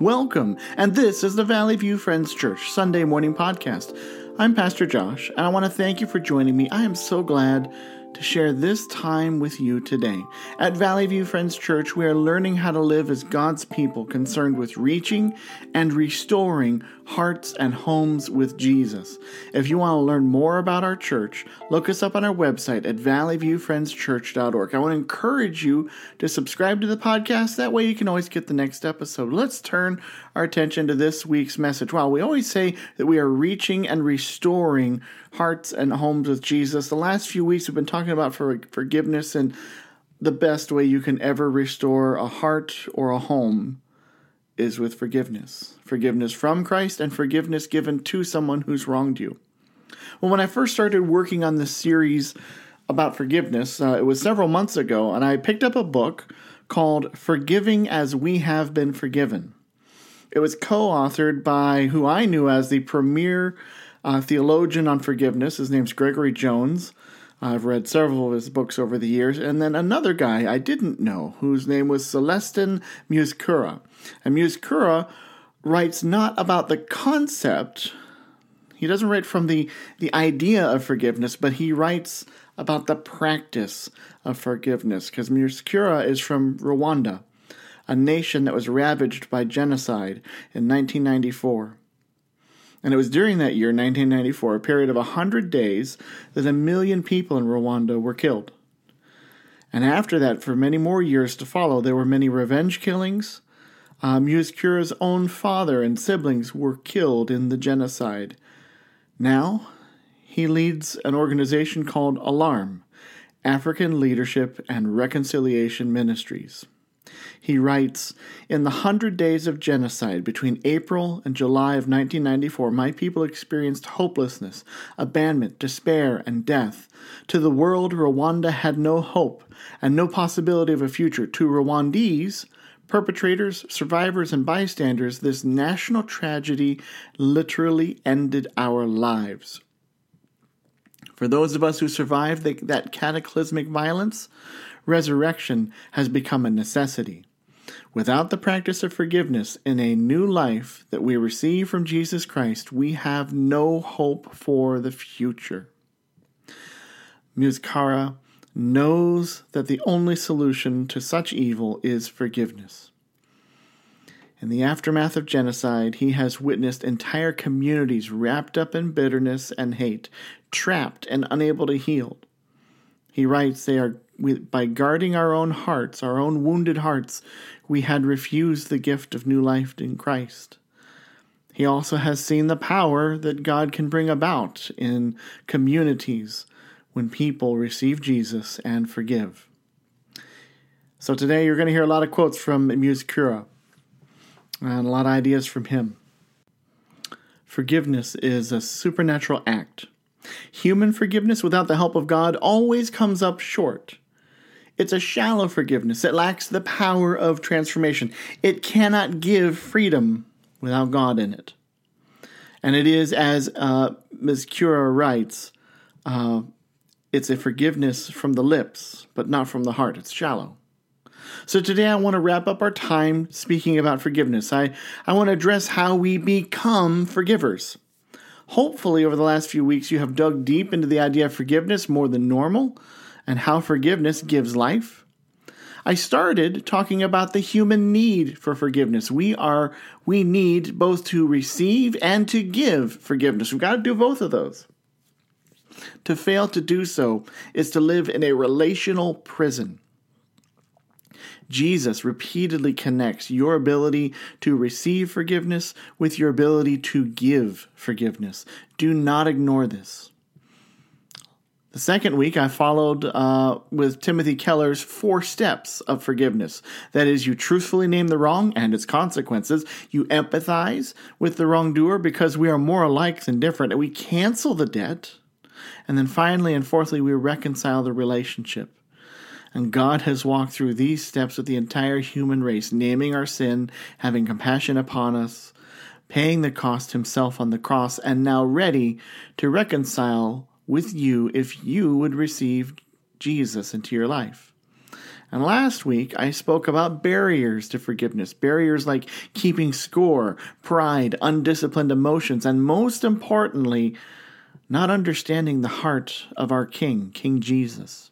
Welcome, and this is the Valley View Friends Church Sunday morning podcast. I'm Pastor Josh, and I want to thank you for joining me. I am so glad to share this time with you today. At Valley View Friends Church, we are learning how to live as God's people concerned with reaching and restoring hearts and homes with Jesus. If you want to learn more about our church, look us up on our website at valleyviewfriendschurch.org. I want to encourage you to subscribe to the podcast. That way you can always get the next episode. Let's turn our attention to this week's message. While we always say that we are reaching and restoring hearts and homes with Jesus. The last few weeks we've been talking about for forgiveness and the best way you can ever restore a heart or a home is with forgiveness. Forgiveness from Christ and forgiveness given to someone who's wronged you. Well, when I first started working on this series about forgiveness, uh, it was several months ago, and I picked up a book called Forgiving as We Have Been Forgiven. It was co authored by who I knew as the premier uh, theologian on forgiveness. His name's Gregory Jones. I've read several of his books over the years. And then another guy I didn't know, whose name was Celestin Musekura. And Musekura writes not about the concept, he doesn't write from the, the idea of forgiveness, but he writes about the practice of forgiveness. Because Musekura is from Rwanda, a nation that was ravaged by genocide in 1994. And it was during that year, 1994, a period of 100 days, that a million people in Rwanda were killed. And after that, for many more years to follow, there were many revenge killings. Um, Musekura's own father and siblings were killed in the genocide. Now, he leads an organization called ALARM, African Leadership and Reconciliation Ministries. He writes In the hundred days of genocide between April and July of 1994, my people experienced hopelessness, abandonment, despair, and death. To the world, Rwanda had no hope and no possibility of a future. To Rwandese, perpetrators, survivors, and bystanders, this national tragedy literally ended our lives. For those of us who survived the, that cataclysmic violence, resurrection has become a necessity. Without the practice of forgiveness in a new life that we receive from Jesus Christ, we have no hope for the future. Musekura knows that the only solution to such evil is forgiveness. In the aftermath of genocide, he has witnessed entire communities wrapped up in bitterness and hate, trapped and unable to heal. He writes, They are by guarding our own hearts, our own wounded hearts, we had refused the gift of new life in Christ. He also has seen the power that God can bring about in communities when people receive Jesus and forgive. So today you're going to hear a lot of quotes from Musekura and a lot of ideas from him. Forgiveness is a supernatural act. Human forgiveness without the help of God always comes up short. It's a shallow forgiveness. It lacks the power of transformation. It cannot give freedom without God in it. And it is, as uh, Musekura writes, uh, it's a forgiveness from the lips, but not from the heart. It's shallow. So today I want to wrap up our time speaking about forgiveness. I, I want to address how we become forgivers. Hopefully, over the last few weeks, you have dug deep into the idea of forgiveness more than normal and how forgiveness gives life. I started talking about the human need for forgiveness. We are we need both to receive and to give forgiveness. We've got to do both of those. To fail to do so is to live in a relational prison. Jesus repeatedly connects your ability to receive forgiveness with your ability to give forgiveness. Do not ignore this. The second week, I followed uh, with Timothy Keller's Four Steps of Forgiveness. That is, you truthfully name the wrong and its consequences. You empathize with the wrongdoer because we are more alike than different, and we cancel the debt. And then finally and fourthly, we reconcile the relationship. And God has walked through these steps with the entire human race, naming our sin, having compassion upon us, paying the cost himself on the cross, and now ready to reconcile with you if you would receive Jesus into your life. And last week, I spoke about barriers to forgiveness barriers like keeping score, pride, undisciplined emotions, and most importantly, not understanding the heart of our King, King Jesus.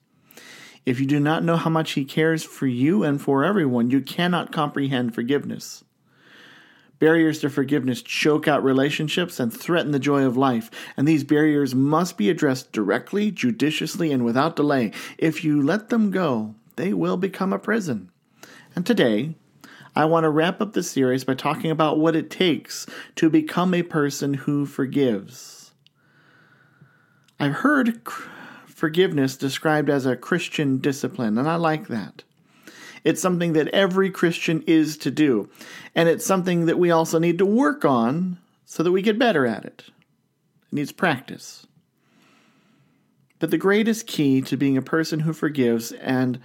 If you do not know how much He cares for you and for everyone, you cannot comprehend forgiveness. Barriers to forgiveness choke out relationships and threaten the joy of life, and these barriers must be addressed directly, judiciously, and without delay. If you let them go, they will become a prison. And today, I want to wrap up the series by talking about what it takes to become a person who forgives. I've heard forgiveness described as a Christian discipline, and I like that. It's something that every Christian is to do. And it's something that we also need to work on so that we get better at it. It needs practice. But the greatest key to being a person who forgives and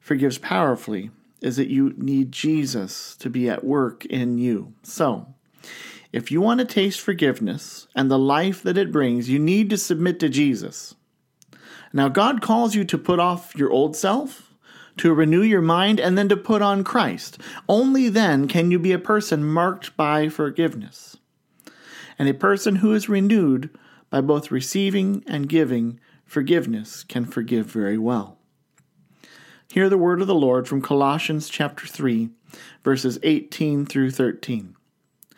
forgives powerfully is that you need Jesus to be at work in you. So, if you want to taste forgiveness and the life that it brings, you need to submit to Jesus. Now, God calls you to put off your old self to renew your mind, and then to put on Christ. Only then can you be a person marked by forgiveness. And a person who is renewed by both receiving and giving forgiveness can forgive very well. Hear the word of the Lord from Colossians chapter 3, verses 18 through 13.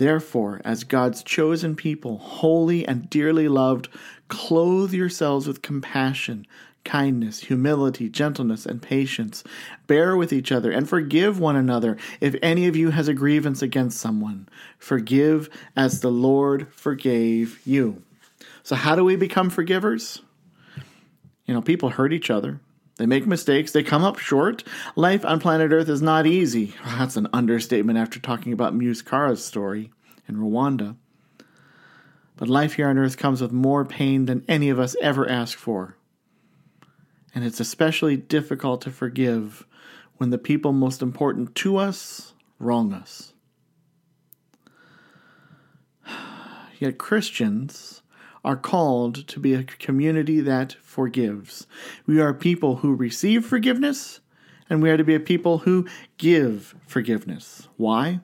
Therefore, as God's chosen people, holy and dearly loved, clothe yourselves with compassion, kindness, humility, gentleness, and patience. Bear with each other and forgive one another if any of you has a grievance against someone. Forgive as the Lord forgave you. So, how do we become forgivers? You know, people hurt each other. They make mistakes. They come up short. Life on planet Earth is not easy. Oh, that's an understatement after talking about Musekura's story in Rwanda. But life here on Earth comes with more pain than any of us ever ask for. And it's especially difficult to forgive when the people most important to us wrong us. Yet Christians are called to be a community that forgives. We are people who receive forgiveness, and we are to be a people who give forgiveness. Why?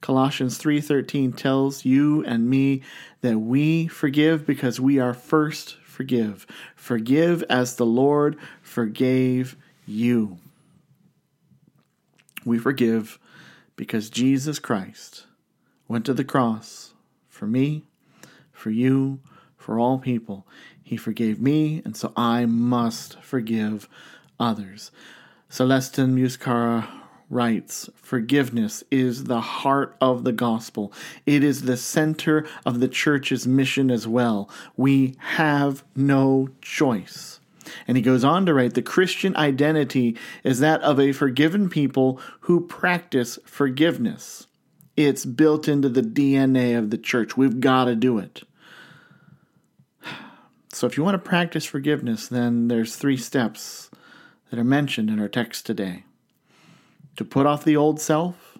Colossians 3:13 tells you and me that we forgive because we are first forgive. Forgive as the Lord forgave you. We forgive because Jesus Christ went to the cross for me, for you, for all people. He forgave me, and so I must forgive others. Celestin Musekura writes Forgiveness is the heart of the gospel. It is the center of the church's mission as well. We have no choice. And he goes on to write the Christian identity is that of a forgiven people who practice forgiveness. It's built into the DNA of the church. We've got to do it. So if you want to practice forgiveness, then there's three steps that are mentioned in our text today. To put off the old self,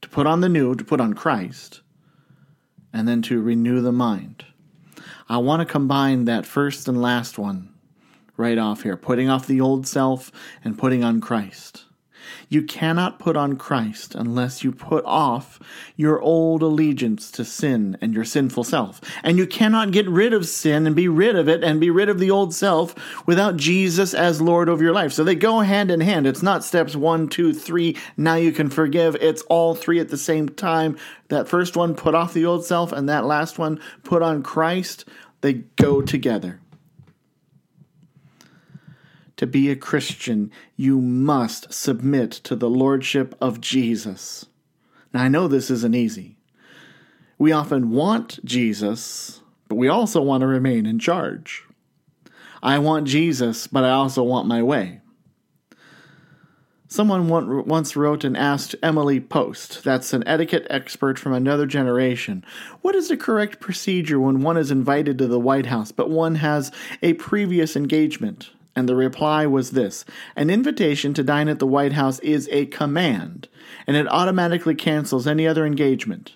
to put on the new, to put on Christ, and then to renew the mind. I want to combine that first and last one right off here, putting off the old self and putting on Christ. You cannot put on Christ unless you put off your old allegiance to sin and your sinful self. And you cannot get rid of sin and be rid of it and be rid of the old self without Jesus as Lord of your life. So they go hand in hand. It's not steps one, two, three, now you can forgive. It's all three at the same time. That first one, put off the old self, and that last one, put on Christ. They go together. To be a Christian, you must submit to the Lordship of Jesus. Now, I know this isn't easy. We often want Jesus, but we also want to remain in charge. I want Jesus, but I also want my way. Someone once wrote and asked Emily Post, that's an etiquette expert from another generation, what is the correct procedure when one is invited to the White House but one has a previous engagement? And the reply was this An invitation to dine at the White House is a command, and it automatically cancels any other engagement.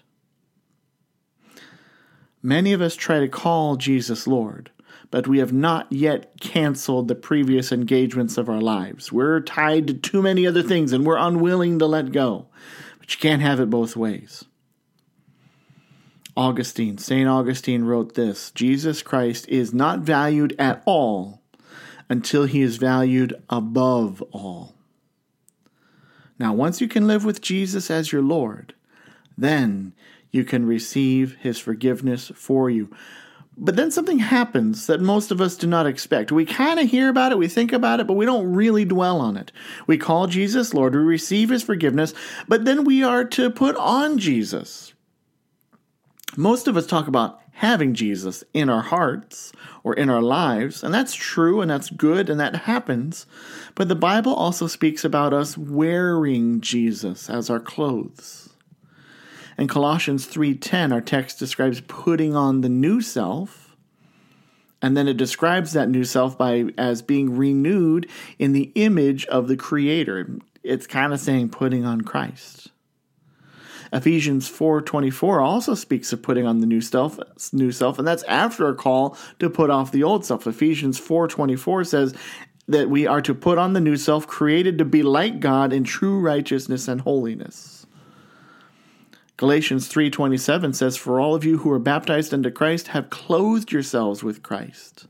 Many of us try to call Jesus Lord but we have not yet canceled the previous engagements of our lives. We're tied to too many other things and we're unwilling to let go. But you can't have it both ways. Augustine, St. Augustine wrote this Jesus Christ is not valued at all until he is valued above all. Now, once you can live with Jesus as your Lord, then you can receive his forgiveness for you. But then something happens that most of us do not expect. We kind of hear about it, we think about it, but we don't really dwell on it. We call Jesus Lord, we receive his forgiveness, but then we are to put on Jesus. Most of us talk about having Jesus in our hearts or in our lives, and that's true and that's good and that happens. But the Bible also speaks about us wearing Jesus as our clothes. In Colossians 3:10, our text describes putting on the new self, and then it describes that new self by as being renewed in the image of the creator. It's kind of saying putting on Christ. Ephesians 4:24 also speaks of putting on the new self, new self, and that's after a call to put off the old self. Ephesians 4:24 says that we are to put on the new self created to be like God in true righteousness and holiness. Galatians 3:27 says for all of you who are baptized into Christ have clothed yourselves with Christ.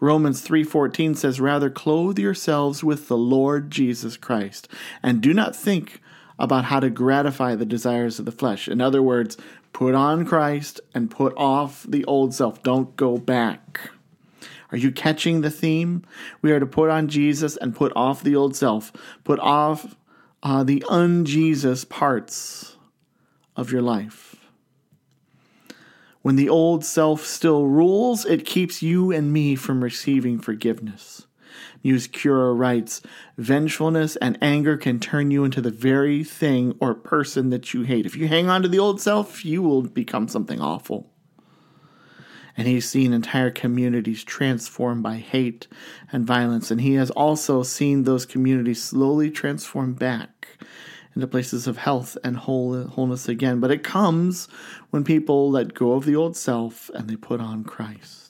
Romans 3:14 says rather clothe yourselves with the Lord Jesus Christ and do not think about how to gratify the desires of the flesh. In other words, put on Christ and put off the old self. Don't go back. Are you catching the theme? We are to put on Jesus and put off the old self. Put off uh, the un-Jesus parts of your life. When the old self still rules, it keeps you and me from receiving forgiveness. Musekura writes, Vengefulness and anger can turn you into the very thing or person that you hate. If you hang on to the old self, you will become something awful. And he's seen entire communities transformed by hate and violence. And he has also seen those communities slowly transform back into places of health and wholeness again. But it comes when people let go of the old self and they put on Christ.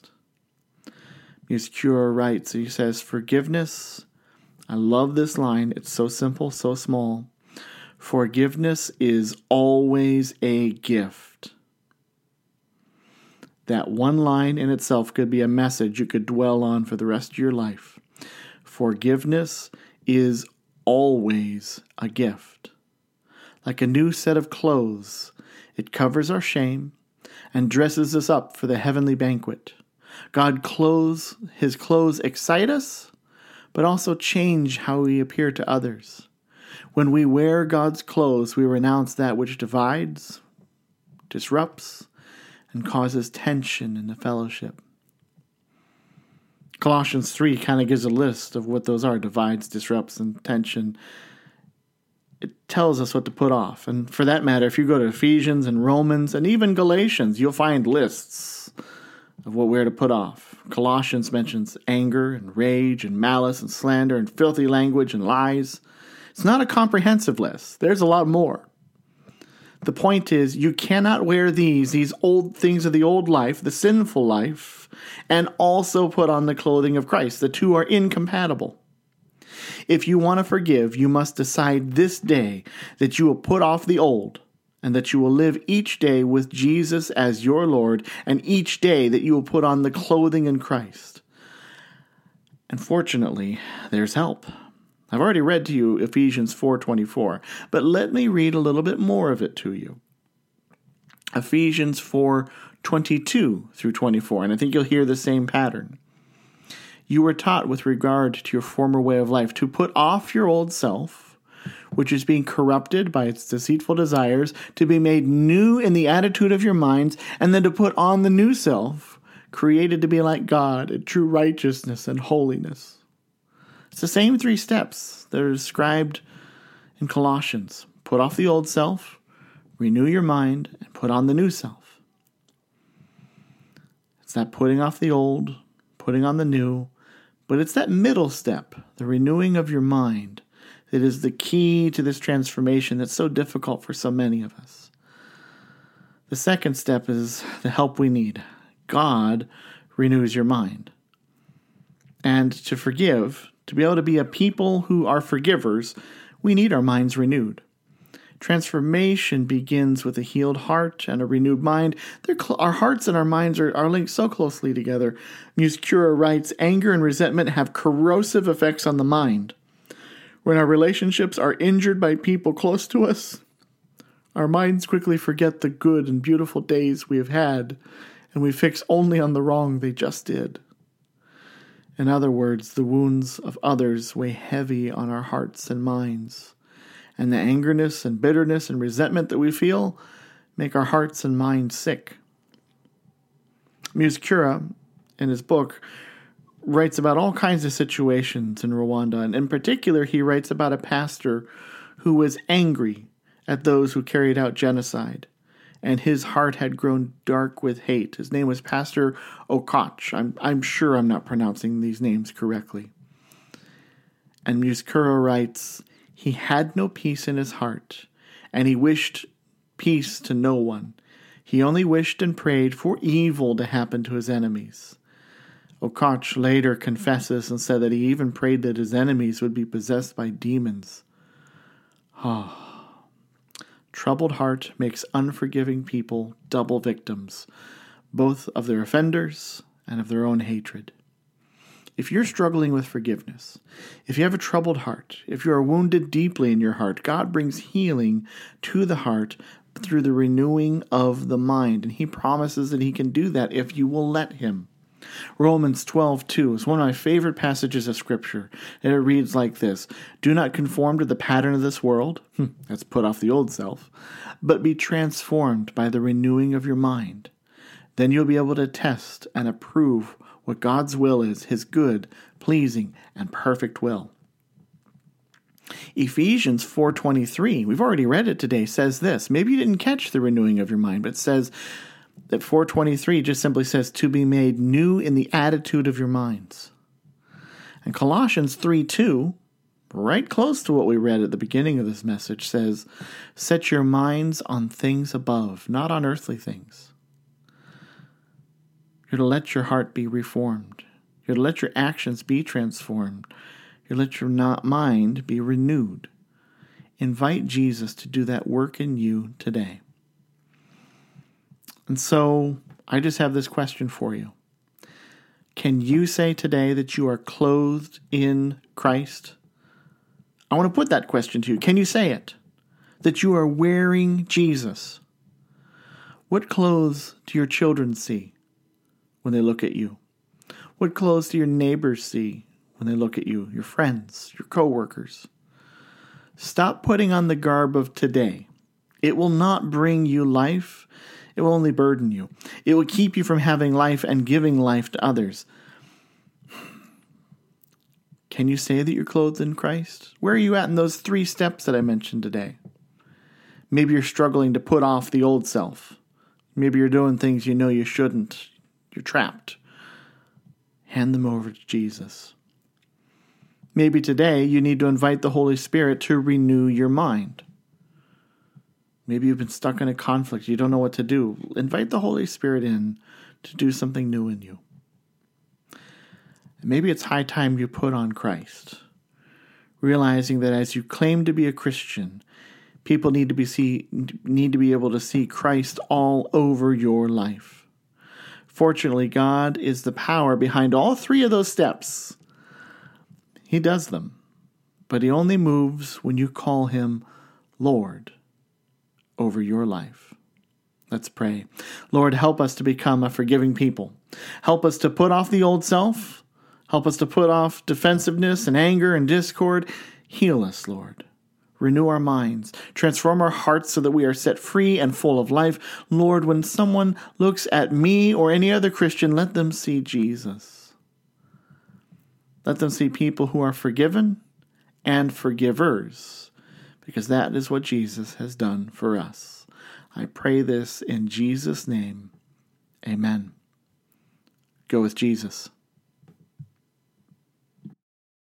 Musekura writes, he says, Forgiveness, I love this line. It's so simple, so small. Forgiveness is always a gift. That one line in itself could be a message you could dwell on for the rest of your life. Forgiveness is always a gift like a new set of clothes. It covers our shame and dresses us up for the heavenly banquet. God clothes, his clothes excite us, but also change how we appear to others. When we wear God's clothes, we renounce that which divides, disrupts, and causes tension in the fellowship. Colossians 3 kind of gives a list of what those are divides, disrupts, and tension it tells us what to put off. And for that matter, if you go to Ephesians and Romans and even Galatians, you'll find lists of what we're to put off. Colossians mentions anger and rage and malice and slander and filthy language and lies. It's not a comprehensive list, there's a lot more. The point is, you cannot wear these, these old things of the old life, the sinful life, and also put on the clothing of Christ. The two are incompatible. If you want to forgive, you must decide this day that you will put off the old and that you will live each day with Jesus as your Lord, and each day that you will put on the clothing in Christ. And fortunately, there's help. I've already read to you Ephesians 4:24, but let me read a little bit more of it to you. Ephesians 4:22 through 24, and I think you'll hear the same pattern you were taught with regard to your former way of life to put off your old self, which is being corrupted by its deceitful desires, to be made new in the attitude of your minds, and then to put on the new self, created to be like God in true righteousness and holiness. It's the same three steps that are described in Colossians put off the old self, renew your mind, and put on the new self. It's that putting off the old, putting on the new, but it's that middle step, the renewing of your mind, that is the key to this transformation that's so difficult for so many of us. The second step is the help we need. God renews your mind. And to forgive, to be able to be a people who are forgivers, we need our minds renewed. Transformation begins with a healed heart and a renewed mind. Cl- our hearts and our minds are, are linked so closely together. Musekura writes anger and resentment have corrosive effects on the mind. When our relationships are injured by people close to us, our minds quickly forget the good and beautiful days we have had, and we fix only on the wrong they just did. In other words, the wounds of others weigh heavy on our hearts and minds and the angerness and bitterness and resentment that we feel make our hearts and minds sick. Musekura, in his book, writes about all kinds of situations in Rwanda, and in particular, he writes about a pastor who was angry at those who carried out genocide, and his heart had grown dark with hate. His name was Pastor Okach. I'm, I'm sure I'm not pronouncing these names correctly. And Musekura writes, he had no peace in his heart, and he wished peace to no one. He only wished and prayed for evil to happen to his enemies. Okach later confesses and said that he even prayed that his enemies would be possessed by demons. Ah. Oh. Troubled heart makes unforgiving people double victims, both of their offenders and of their own hatred. If you're struggling with forgiveness, if you have a troubled heart, if you are wounded deeply in your heart, God brings healing to the heart through the renewing of the mind. And He promises that He can do that if you will let Him. Romans 12, 2 is one of my favorite passages of Scripture. And it reads like this Do not conform to the pattern of this world, that's put off the old self, but be transformed by the renewing of your mind. Then you'll be able to test and approve what God's will is, his good, pleasing, and perfect will. Ephesians 4:23, we've already read it today, says this. Maybe you didn't catch the renewing of your mind, but it says that 423 just simply says to be made new in the attitude of your minds. And Colossians 3:2, right close to what we read at the beginning of this message, says, Set your minds on things above, not on earthly things. You're to let your heart be reformed. You're to let your actions be transformed. You're to let your not mind be renewed. Invite Jesus to do that work in you today. And so I just have this question for you. Can you say today that you are clothed in Christ? I want to put that question to you. Can you say it? That you are wearing Jesus? What clothes do your children see? when they look at you? What clothes do your neighbors see when they look at you, your friends, your coworkers? Stop putting on the garb of today. It will not bring you life. It will only burden you. It will keep you from having life and giving life to others. Can you say that you're clothed in Christ? Where are you at in those three steps that I mentioned today? Maybe you're struggling to put off the old self. Maybe you're doing things you know you shouldn't. You're trapped. Hand them over to Jesus. Maybe today you need to invite the Holy Spirit to renew your mind. Maybe you've been stuck in a conflict, you don't know what to do. Invite the Holy Spirit in to do something new in you. maybe it's high time you put on Christ, realizing that as you claim to be a Christian, people need to be see need to be able to see Christ all over your life. Fortunately, God is the power behind all three of those steps. He does them, but He only moves when you call Him Lord over your life. Let's pray. Lord, help us to become a forgiving people. Help us to put off the old self. Help us to put off defensiveness and anger and discord. Heal us, Lord renew our minds, transform our hearts so that we are set free and full of life. Lord, when someone looks at me or any other Christian, let them see Jesus. Let them see people who are forgiven and forgivers. Because that is what Jesus has done for us. I pray this in Jesus' name. Amen. Go with Jesus.